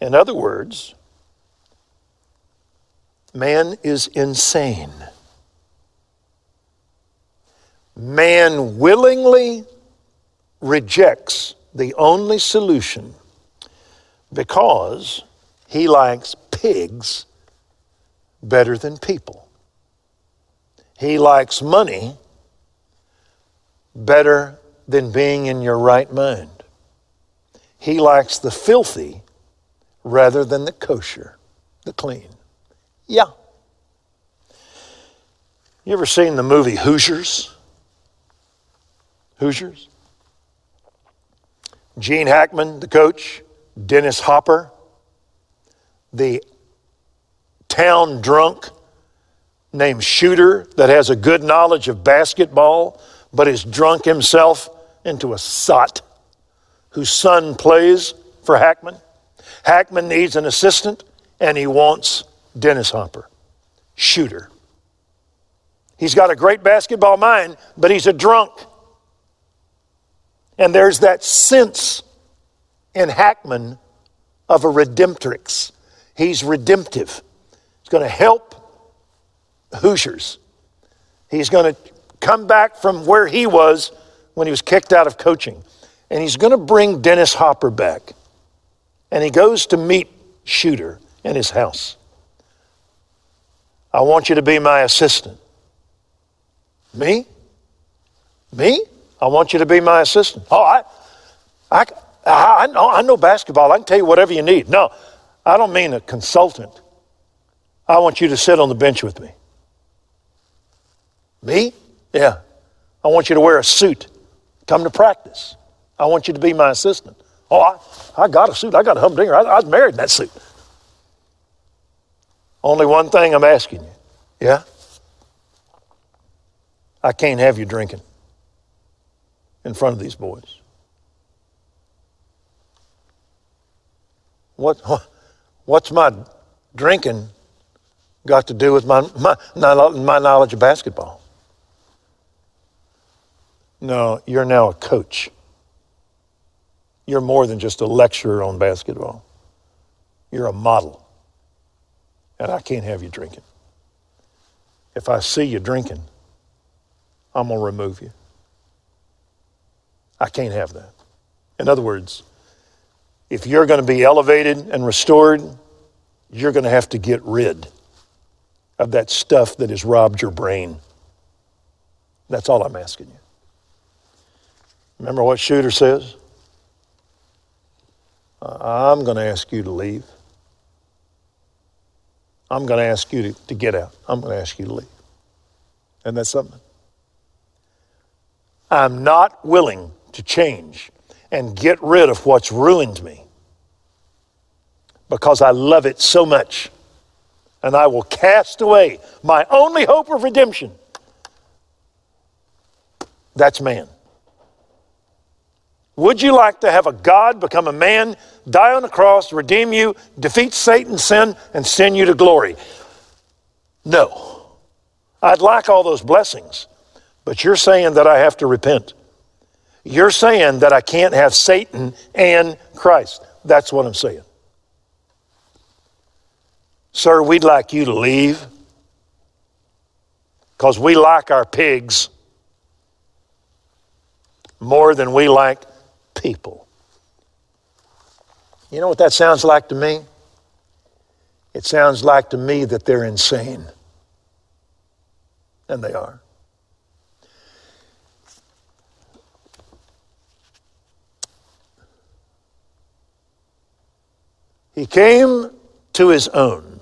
In other words, Man is insane. Man willingly rejects the only solution because he likes pigs better than people. He likes money better than being in your right mind. He likes the filthy rather than the kosher, the clean. Yeah. You ever seen the movie Hoosiers? Hoosiers? Gene Hackman, the coach, Dennis Hopper, the town drunk named Shooter that has a good knowledge of basketball but is drunk himself into a sot whose son plays for Hackman. Hackman needs an assistant and he wants Dennis Hopper, Shooter. He's got a great basketball mind, but he's a drunk. And there's that sense in Hackman of a redemptrix. He's redemptive. He's going to help Hoosiers. He's going to come back from where he was when he was kicked out of coaching. And he's going to bring Dennis Hopper back. And he goes to meet Shooter in his house. I want you to be my assistant. Me? Me? I want you to be my assistant. Oh, I, I, I, know, I know basketball. I can tell you whatever you need. No, I don't mean a consultant. I want you to sit on the bench with me. Me? Yeah. I want you to wear a suit. Come to practice. I want you to be my assistant. Oh, I, I got a suit. I got a humdinger. I, I was married in that suit. Only one thing I'm asking you. Yeah? I can't have you drinking in front of these boys. What, what's my drinking got to do with my, my, my knowledge of basketball? No, you're now a coach. You're more than just a lecturer on basketball. You're a model. And I can't have you drinking. If I see you drinking, I'm going to remove you. I can't have that. In other words, if you're going to be elevated and restored, you're going to have to get rid of that stuff that has robbed your brain. That's all I'm asking you. Remember what Shooter says? I'm going to ask you to leave. I'm going to ask you to, to get out. I'm going to ask you to leave. And that's something. I'm not willing to change and get rid of what's ruined me because I love it so much. And I will cast away my only hope of redemption. That's man. Would you like to have a God become a man, die on the cross, redeem you, defeat Satan's sin, and send you to glory? No. I'd like all those blessings, but you're saying that I have to repent. You're saying that I can't have Satan and Christ. That's what I'm saying. Sir, we'd like you to leave because we like our pigs more than we like people. You know what that sounds like to me? It sounds like to me that they're insane. And they are. He came to his own,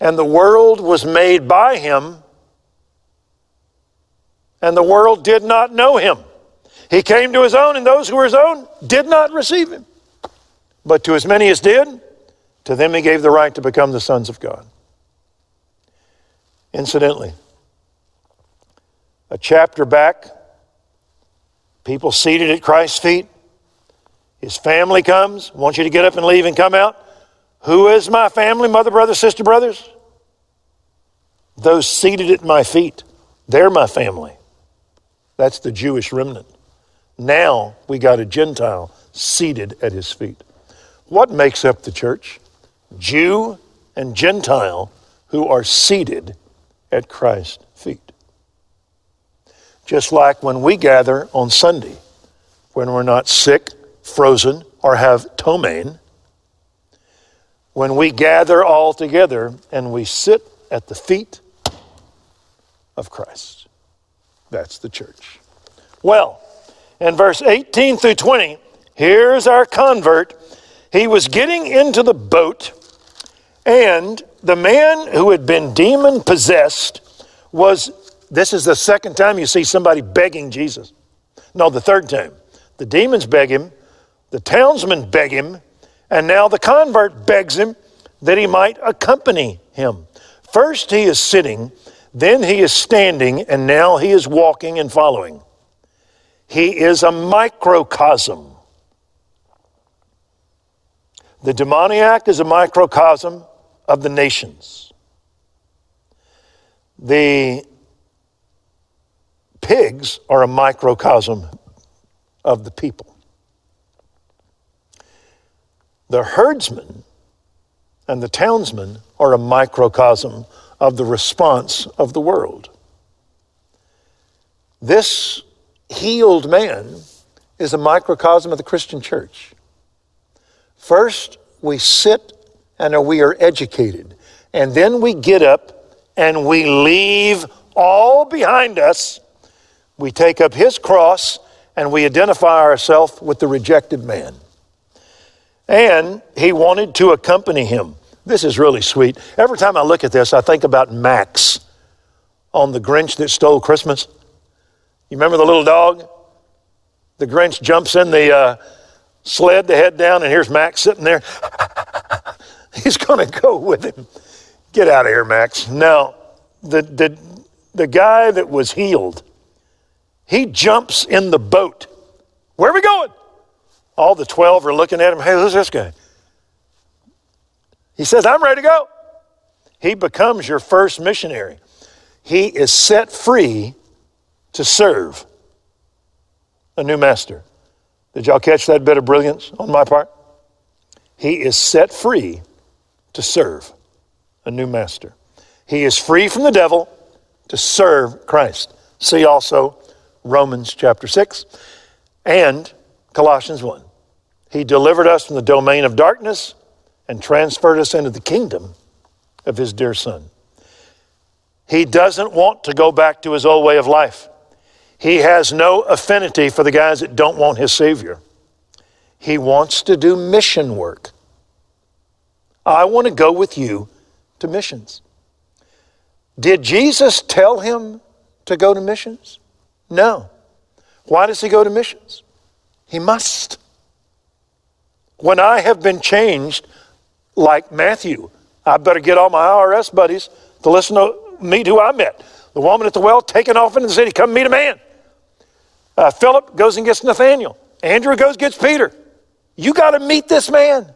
and the world was made by him, and the world did not know him. He came to his own, and those who were his own did not receive him. But to as many as did, to them he gave the right to become the sons of God. Incidentally, a chapter back, people seated at Christ's feet, his family comes, wants you to get up and leave and come out. Who is my family, mother, brother, sister, brothers? Those seated at my feet. They're my family. That's the Jewish remnant. Now we got a Gentile seated at his feet. What makes up the church? Jew and Gentile who are seated at Christ's feet. Just like when we gather on Sunday, when we're not sick, frozen, or have ptomaine, when we gather all together and we sit at the feet of Christ. That's the church. Well, in verse 18 through 20, here's our convert. He was getting into the boat, and the man who had been demon possessed was this is the second time you see somebody begging Jesus. No, the third time. The demons beg him, the townsmen beg him, and now the convert begs him that he might accompany him. First he is sitting, then he is standing, and now he is walking and following. He is a microcosm. The demoniac is a microcosm of the nations. The pigs are a microcosm of the people. The herdsman and the townsmen are a microcosm of the response of the world. This healed man is a microcosm of the Christian church. First, we sit and we are educated, and then we get up and we leave all behind us. We take up his cross and we identify ourselves with the rejected man. And he wanted to accompany him. This is really sweet. Every time I look at this, I think about Max on The Grinch That Stole Christmas. You remember the little dog? The Grinch jumps in the uh, sled to head down, and here's Max sitting there. He's going to go with him. Get out of here, Max. Now, the, the, the guy that was healed, he jumps in the boat. Where are we going? All the 12 are looking at him. Hey, who's this guy? He says, I'm ready to go. He becomes your first missionary. He is set free to serve a new master. Did y'all catch that bit of brilliance on my part? He is set free to serve a new master. He is free from the devil to serve Christ. See also Romans chapter 6 and Colossians 1. He delivered us from the domain of darkness and transferred us into the kingdom of his dear son. He doesn't want to go back to his old way of life. He has no affinity for the guys that don't want his Savior. He wants to do mission work. I want to go with you to missions. Did Jesus tell him to go to missions? No. Why does he go to missions? He must. When I have been changed, like Matthew, I better get all my IRS buddies to listen to meet who I met. The woman at the well taken off into the city, come meet a man. Uh, Philip goes and gets Nathaniel. Andrew goes gets Peter. You got to meet this man.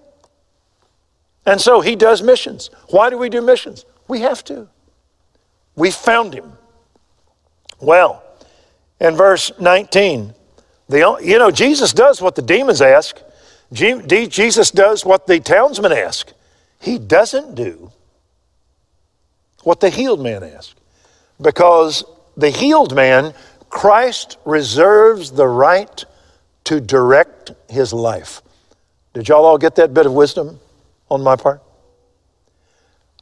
And so he does missions. Why do we do missions? We have to. We found him. Well, in verse 19, the, you know, Jesus does what the demons ask. Jesus does what the townsmen ask. He doesn't do what the healed man asked. Because the healed man Christ reserves the right to direct his life. Did y'all all get that bit of wisdom on my part?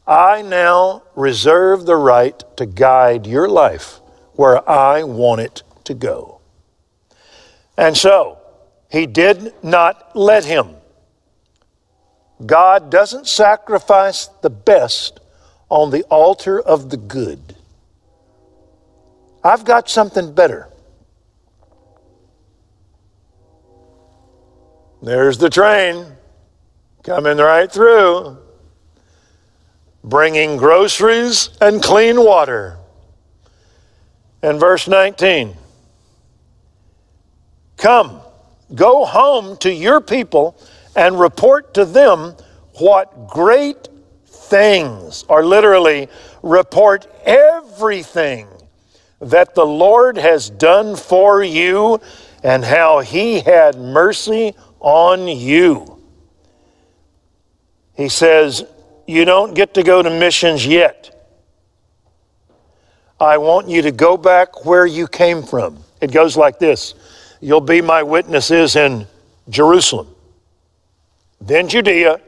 I now reserve the right to guide your life where I want it to go. And so, he did not let him. God doesn't sacrifice the best on the altar of the good. I've got something better. There's the train coming right through, bringing groceries and clean water. And verse 19 Come, go home to your people and report to them what great things, or literally, report everything that the Lord has done for you and how he had mercy on you. He says, you don't get to go to missions yet. I want you to go back where you came from. It goes like this You'll be my witnesses in Jerusalem, then Judea,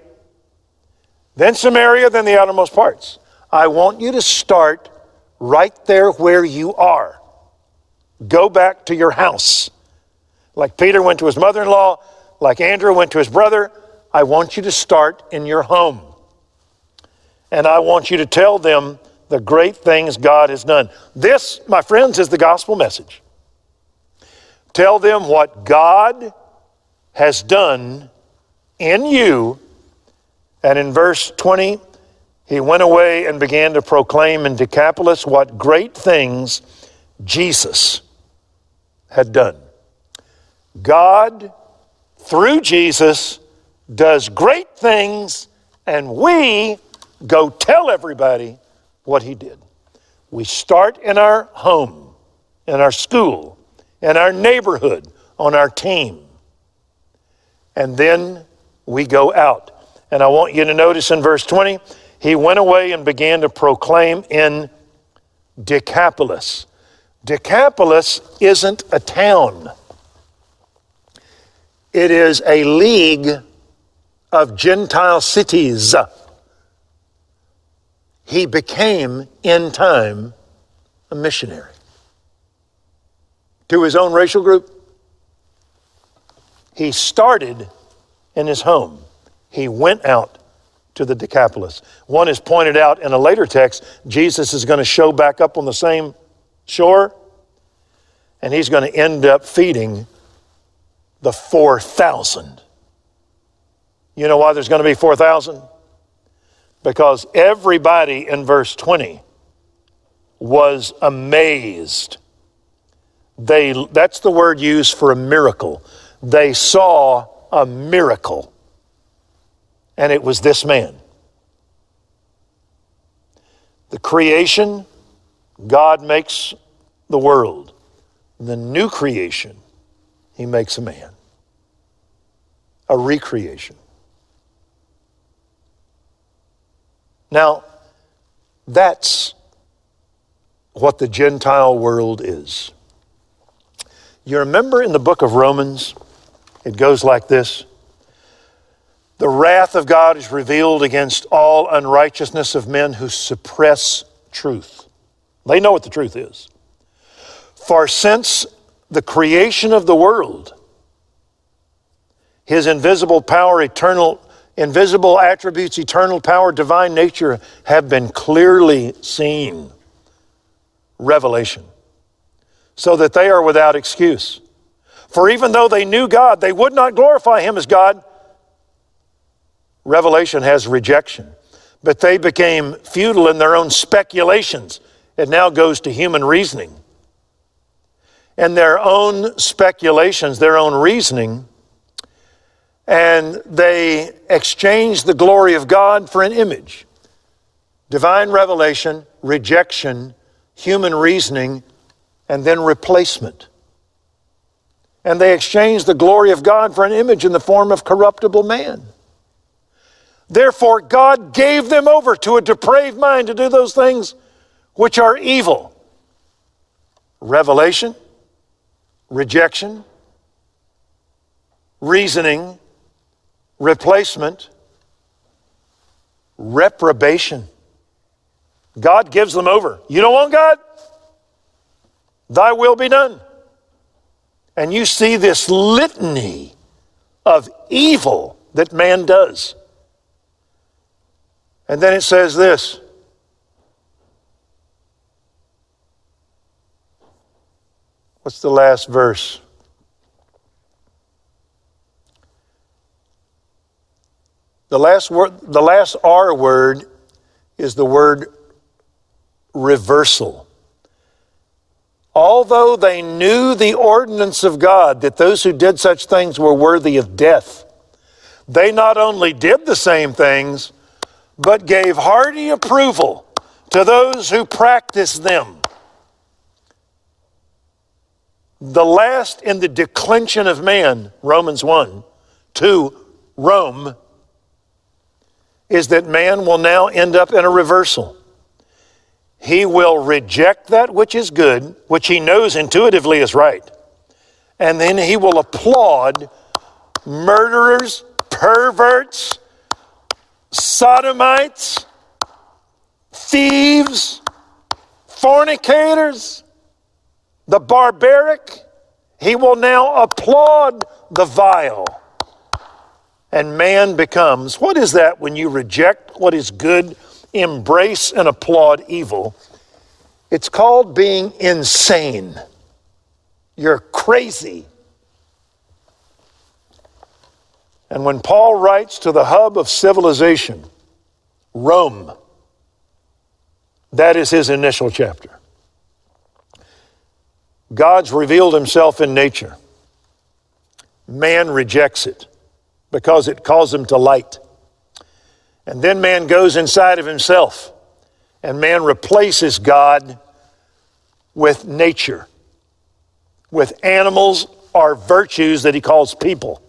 then Samaria, then the outermost parts. I want you to start right there where you are. Go back to your house. Like Peter went to his mother in law, like Andrew went to his brother, I want you to start in your home. And I want you to tell them the great things God has done. This, my friends, is the gospel message. Tell them what God has done in you. And in verse 20, he went away and began to proclaim in Decapolis what great things Jesus had done. God, through Jesus, does great things, and we go tell everybody what he did. We start in our home, in our school, in our neighborhood, on our team. And then we go out. And I want you to notice in verse 20, he went away and began to proclaim in Decapolis. Decapolis isn't a town, it is a league of Gentile cities. He became, in time, a missionary to his own racial group. He started in his home, he went out to the Decapolis. One is pointed out in a later text. Jesus is going to show back up on the same shore, and he's going to end up feeding the 4,000. You know why there's going to be 4,000? Because everybody in verse 20 was amazed. They, that's the word used for a miracle. They saw a miracle and it was this man. The creation, God makes the world. The new creation, He makes a man. A recreation. Now, that's what the Gentile world is. You remember in the book of Romans, it goes like this the wrath of God is revealed against all unrighteousness of men who suppress truth. They know what the truth is. For since the creation of the world, his invisible power, eternal, invisible attributes, eternal power, divine nature have been clearly seen. Revelation. So that they are without excuse. For even though they knew God, they would not glorify him as God Revelation has rejection. But they became futile in their own speculations. It now goes to human reasoning. And their own speculations, their own reasoning, and they exchanged the glory of God for an image. Divine revelation, rejection, human reasoning, and then replacement. And they exchanged the glory of God for an image in the form of corruptible man. Therefore, God gave them over to a depraved mind to do those things which are evil. Revelation, rejection, reasoning, replacement, reprobation. God gives them over. You don't want God? Thy will be done. And you see this litany of evil that man does. And then it says this What's the last verse? The last word, the last R word is the word reversal. Although they knew the ordinance of God, that those who did such things were worthy of death, they not only did the same things, but gave hearty approval to those who practice them. The last in the declension of man, Romans 1, to Rome, is that man will now end up in a reversal. He will reject that which is good, which he knows intuitively is right, and then he will applaud murderers, perverts, sodomites, thieves, fornicators, the barbaric. He will now applaud the vile. And man becomes what is that when you reject what is good, embrace and applaud evil? It's called being insane. You're crazy. And when Paul writes to the hub of civilization, Rome, that is his initial chapter. God's revealed himself in nature. Man rejects it because it calls him to light. And then man goes inside of himself and man replaces God with nature, with animals or virtues that he calls people.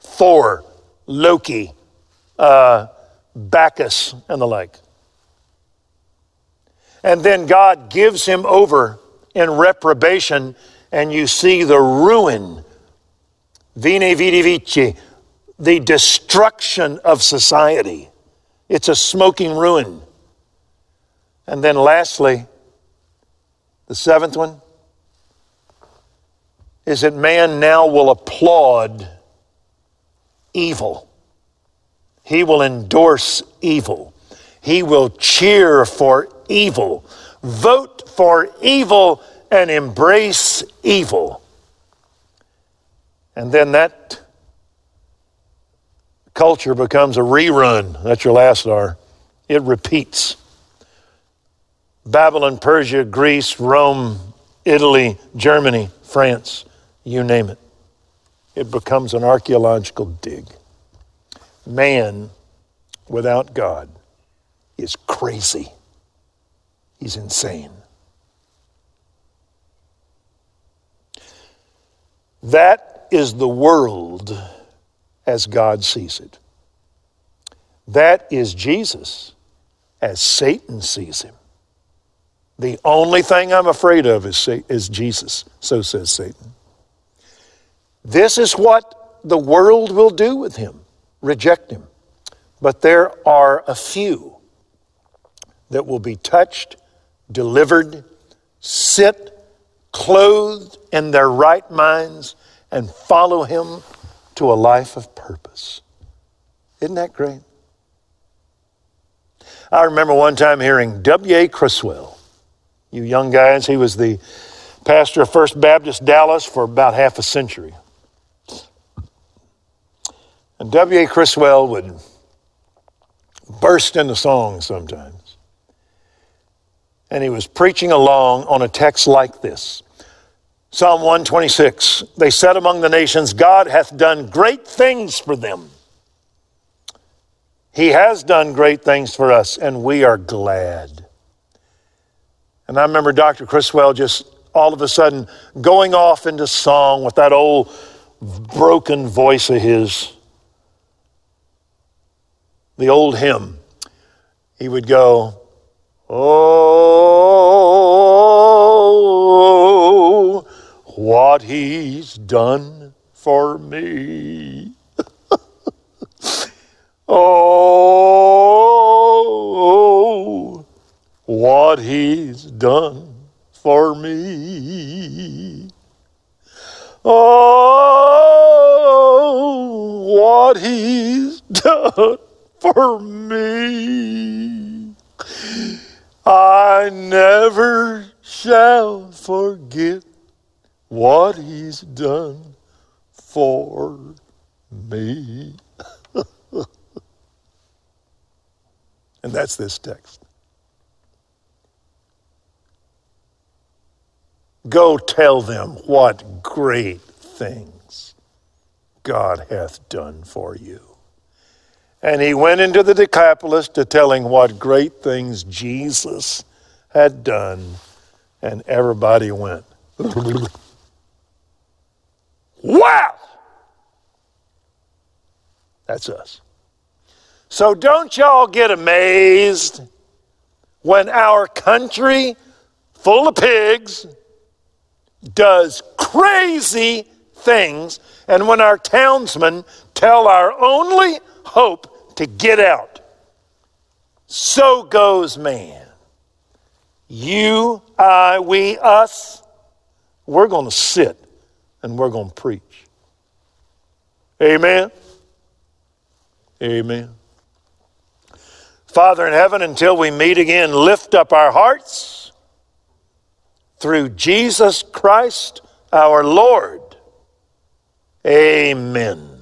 Thor, Loki, uh, Bacchus, and the like. And then God gives him over in reprobation, and you see the ruin, vini vidi vici, the destruction of society. It's a smoking ruin. And then lastly, the seventh one is that man now will applaud evil. He will endorse evil. He will cheer for evil, vote for evil, and embrace evil. And then that culture becomes a rerun. That's your last R. It repeats. Babylon, Persia, Greece, Rome, Italy, Germany, France, you name it. It becomes an archaeological dig. Man without God is crazy. He's insane. That is the world as God sees it. That is Jesus as Satan sees him. The only thing I'm afraid of is, is Jesus, so says Satan. This is what the world will do with him reject him. But there are a few that will be touched, delivered, sit, clothed in their right minds, and follow him to a life of purpose. Isn't that great? I remember one time hearing W.A. Criswell, you young guys, he was the pastor of First Baptist Dallas for about half a century. And W.A. Criswell would burst into song sometimes. And he was preaching along on a text like this Psalm 126 They said among the nations, God hath done great things for them. He has done great things for us, and we are glad. And I remember Dr. Criswell just all of a sudden going off into song with that old broken voice of his the old hymn, he would go, Oh, what he's done for me. oh, what he's done for me. Oh, what he's done for me. I never shall forget what he's done for me. and that's this text. Go tell them what great things God hath done for you. And he went into the Decapolis to telling what great things Jesus had done, and everybody went, Wow! That's us. So don't y'all get amazed when our country, full of pigs, does crazy things, and when our townsmen tell our only hope to get out. So goes man. You, I, we, us, we're going to sit and we're going to preach. Amen. Amen. Father in heaven, until we meet again, lift up our hearts through Jesus Christ our Lord. Amen.